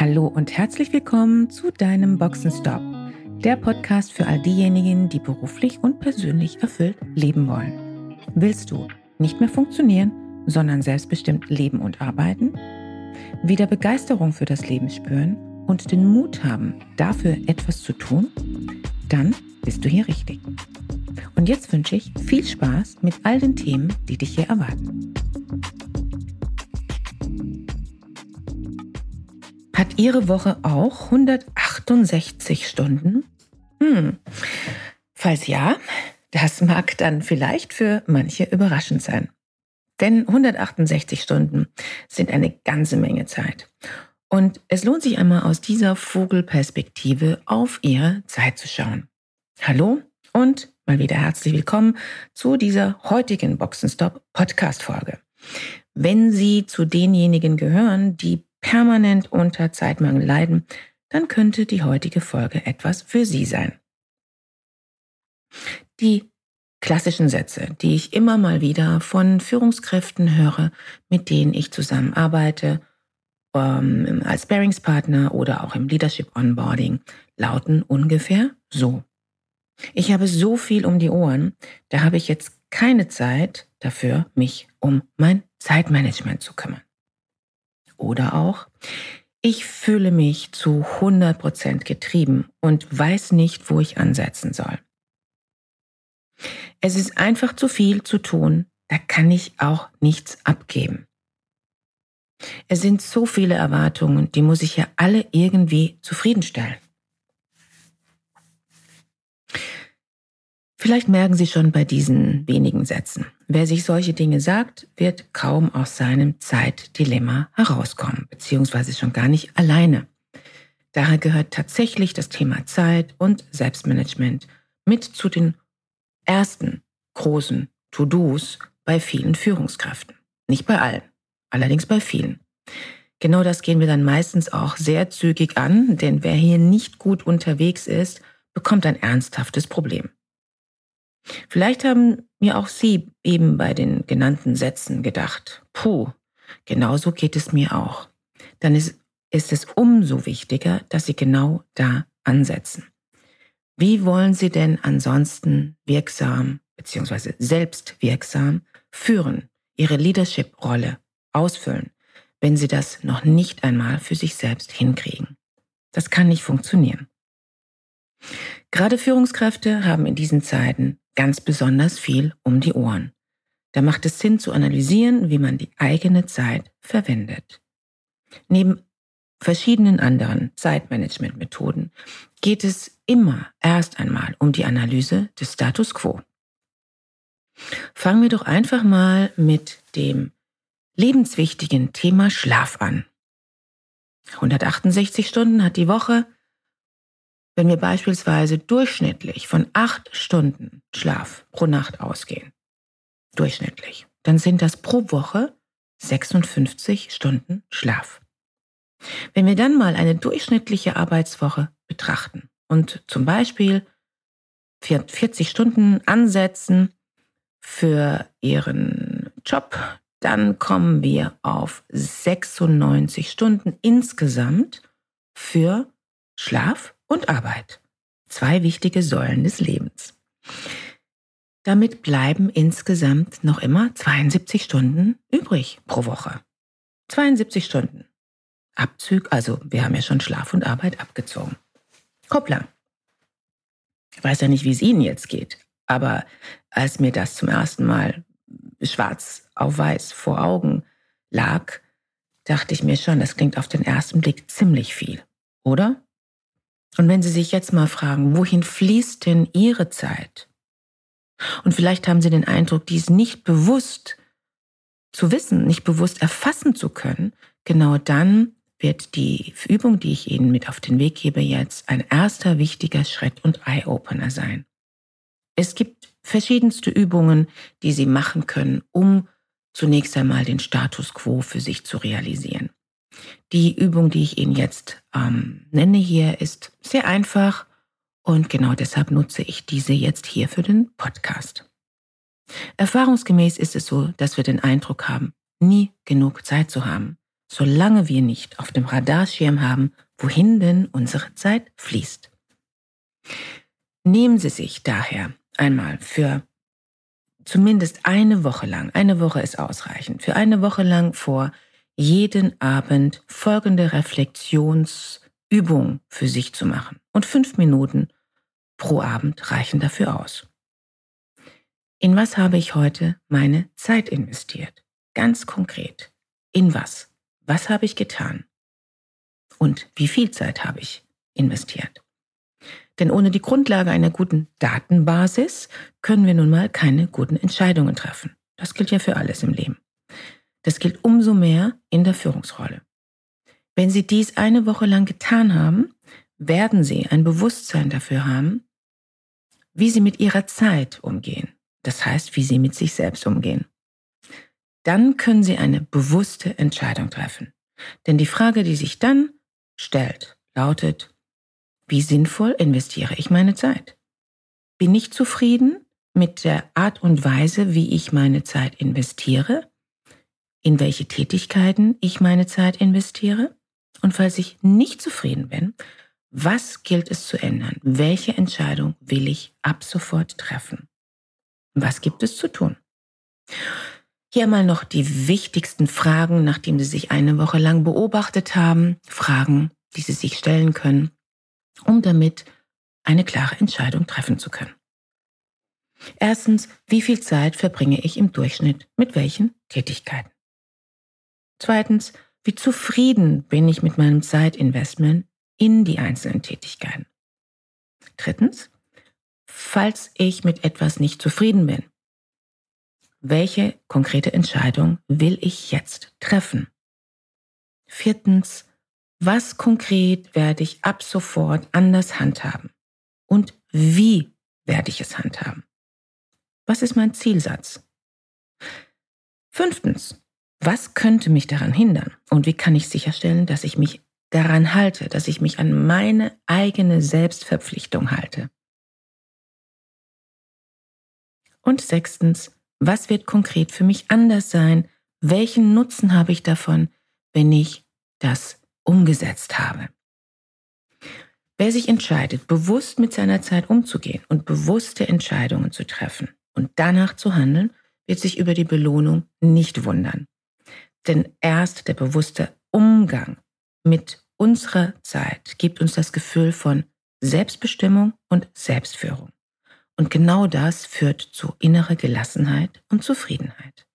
Hallo und herzlich willkommen zu deinem Boxenstopp, der Podcast für all diejenigen, die beruflich und persönlich erfüllt leben wollen. Willst du nicht mehr funktionieren, sondern selbstbestimmt leben und arbeiten? Wieder Begeisterung für das Leben spüren und den Mut haben, dafür etwas zu tun? Dann bist du hier richtig. Und jetzt wünsche ich viel Spaß mit all den Themen, die dich hier erwarten. Hat Ihre Woche auch 168 Stunden? Hm. Falls ja, das mag dann vielleicht für manche überraschend sein. Denn 168 Stunden sind eine ganze Menge Zeit. Und es lohnt sich einmal aus dieser Vogelperspektive auf Ihre Zeit zu schauen. Hallo und mal wieder herzlich willkommen zu dieser heutigen Boxenstop Podcast Folge. Wenn Sie zu denjenigen gehören, die permanent unter Zeitmangel leiden, dann könnte die heutige Folge etwas für Sie sein. Die klassischen Sätze, die ich immer mal wieder von Führungskräften höre, mit denen ich zusammenarbeite, ähm, als Bearingspartner oder auch im Leadership Onboarding, lauten ungefähr so. Ich habe so viel um die Ohren, da habe ich jetzt keine Zeit dafür, mich um mein Zeitmanagement zu kümmern. Oder auch, ich fühle mich zu 100% getrieben und weiß nicht, wo ich ansetzen soll. Es ist einfach zu viel zu tun, da kann ich auch nichts abgeben. Es sind so viele Erwartungen, die muss ich ja alle irgendwie zufriedenstellen. Vielleicht merken Sie schon bei diesen wenigen Sätzen. Wer sich solche Dinge sagt, wird kaum aus seinem Zeitdilemma herauskommen, beziehungsweise schon gar nicht alleine. Daher gehört tatsächlich das Thema Zeit und Selbstmanagement mit zu den ersten großen To-Dos bei vielen Führungskräften. Nicht bei allen, allerdings bei vielen. Genau das gehen wir dann meistens auch sehr zügig an, denn wer hier nicht gut unterwegs ist, bekommt ein ernsthaftes Problem. Vielleicht haben mir auch Sie eben bei den genannten Sätzen gedacht, puh, genauso geht es mir auch. Dann ist, ist es umso wichtiger, dass Sie genau da ansetzen. Wie wollen Sie denn ansonsten wirksam bzw. selbstwirksam führen, Ihre Leadership-Rolle ausfüllen, wenn Sie das noch nicht einmal für sich selbst hinkriegen? Das kann nicht funktionieren. Gerade Führungskräfte haben in diesen Zeiten ganz besonders viel um die Ohren. Da macht es Sinn zu analysieren, wie man die eigene Zeit verwendet. Neben verschiedenen anderen Zeitmanagement-Methoden geht es immer erst einmal um die Analyse des Status quo. Fangen wir doch einfach mal mit dem lebenswichtigen Thema Schlaf an. 168 Stunden hat die Woche, wenn wir beispielsweise durchschnittlich von acht Stunden Schlaf pro Nacht ausgehen, durchschnittlich, dann sind das pro Woche 56 Stunden Schlaf. Wenn wir dann mal eine durchschnittliche Arbeitswoche betrachten und zum Beispiel 40 Stunden ansetzen für Ihren Job, dann kommen wir auf 96 Stunden insgesamt für Schlaf und Arbeit. Zwei wichtige Säulen des Lebens. Damit bleiben insgesamt noch immer 72 Stunden übrig pro Woche. 72 Stunden. Abzug, also wir haben ja schon Schlaf und Arbeit abgezogen. Hoppla. Ich weiß ja nicht, wie es Ihnen jetzt geht, aber als mir das zum ersten Mal schwarz auf weiß vor Augen lag, dachte ich mir schon, das klingt auf den ersten Blick ziemlich viel, oder? Und wenn Sie sich jetzt mal fragen, wohin fließt denn Ihre Zeit? Und vielleicht haben Sie den Eindruck, dies nicht bewusst zu wissen, nicht bewusst erfassen zu können, genau dann wird die Übung, die ich Ihnen mit auf den Weg gebe, jetzt ein erster wichtiger Schritt und Eye-Opener sein. Es gibt verschiedenste Übungen, die Sie machen können, um zunächst einmal den Status quo für sich zu realisieren. Die Übung, die ich Ihnen jetzt ähm, nenne hier, ist sehr einfach und genau deshalb nutze ich diese jetzt hier für den Podcast. Erfahrungsgemäß ist es so, dass wir den Eindruck haben, nie genug Zeit zu haben, solange wir nicht auf dem Radarschirm haben, wohin denn unsere Zeit fließt. Nehmen Sie sich daher einmal für zumindest eine Woche lang, eine Woche ist ausreichend, für eine Woche lang vor, jeden Abend folgende Reflexionsübung für sich zu machen. Und fünf Minuten pro Abend reichen dafür aus. In was habe ich heute meine Zeit investiert? Ganz konkret. In was? Was habe ich getan? Und wie viel Zeit habe ich investiert? Denn ohne die Grundlage einer guten Datenbasis können wir nun mal keine guten Entscheidungen treffen. Das gilt ja für alles im Leben. Das gilt umso mehr in der Führungsrolle. Wenn Sie dies eine Woche lang getan haben, werden Sie ein Bewusstsein dafür haben, wie Sie mit Ihrer Zeit umgehen. Das heißt, wie Sie mit sich selbst umgehen. Dann können Sie eine bewusste Entscheidung treffen. Denn die Frage, die sich dann stellt, lautet, wie sinnvoll investiere ich meine Zeit? Bin ich zufrieden mit der Art und Weise, wie ich meine Zeit investiere? In welche Tätigkeiten ich meine Zeit investiere? Und falls ich nicht zufrieden bin, was gilt es zu ändern? Welche Entscheidung will ich ab sofort treffen? Was gibt es zu tun? Hier mal noch die wichtigsten Fragen, nachdem Sie sich eine Woche lang beobachtet haben. Fragen, die Sie sich stellen können um damit eine klare Entscheidung treffen zu können. Erstens, wie viel Zeit verbringe ich im Durchschnitt mit welchen Tätigkeiten? Zweitens, wie zufrieden bin ich mit meinem Zeitinvestment in die einzelnen Tätigkeiten? Drittens, falls ich mit etwas nicht zufrieden bin, welche konkrete Entscheidung will ich jetzt treffen? Viertens, was konkret werde ich ab sofort anders handhaben? Und wie werde ich es handhaben? Was ist mein Zielsatz? Fünftens, was könnte mich daran hindern? Und wie kann ich sicherstellen, dass ich mich daran halte, dass ich mich an meine eigene Selbstverpflichtung halte? Und sechstens, was wird konkret für mich anders sein? Welchen Nutzen habe ich davon, wenn ich das umgesetzt habe. Wer sich entscheidet, bewusst mit seiner Zeit umzugehen und bewusste Entscheidungen zu treffen und danach zu handeln, wird sich über die Belohnung nicht wundern. Denn erst der bewusste Umgang mit unserer Zeit gibt uns das Gefühl von Selbstbestimmung und Selbstführung. Und genau das führt zu innerer Gelassenheit und Zufriedenheit.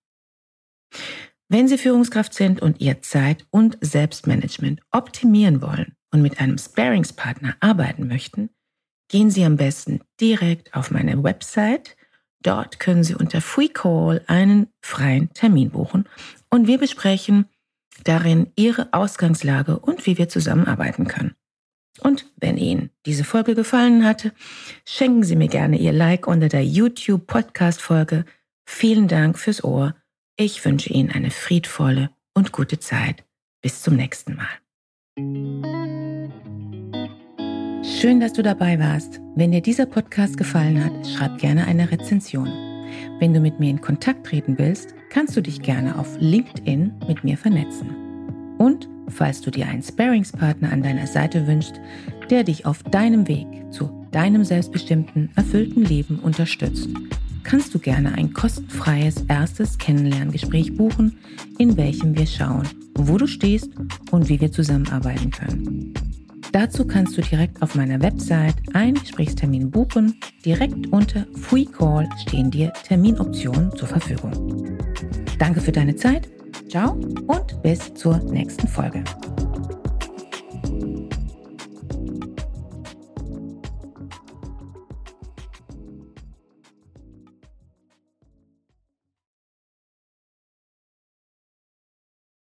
Wenn Sie Führungskraft sind und Ihr Zeit- und Selbstmanagement optimieren wollen und mit einem Sparingspartner arbeiten möchten, gehen Sie am besten direkt auf meine Website. Dort können Sie unter Free Call einen freien Termin buchen und wir besprechen darin Ihre Ausgangslage und wie wir zusammenarbeiten können. Und wenn Ihnen diese Folge gefallen hatte, schenken Sie mir gerne Ihr Like unter der YouTube Podcast Folge. Vielen Dank fürs Ohr ich wünsche Ihnen eine friedvolle und gute Zeit. Bis zum nächsten Mal. Schön, dass du dabei warst. Wenn dir dieser Podcast gefallen hat, schreib gerne eine Rezension. Wenn du mit mir in Kontakt treten willst, kannst du dich gerne auf LinkedIn mit mir vernetzen. Und falls du dir einen Sparingspartner an deiner Seite wünschst, der dich auf deinem Weg zu deinem selbstbestimmten, erfüllten Leben unterstützt, kannst du gerne ein kostenfreies erstes Kennenlerngespräch buchen, in welchem wir schauen, wo du stehst und wie wir zusammenarbeiten können. Dazu kannst du direkt auf meiner Website einen Gesprächstermin buchen. Direkt unter Free Call stehen dir Terminoptionen zur Verfügung. Danke für deine Zeit. Ciao und bis zur nächsten Folge.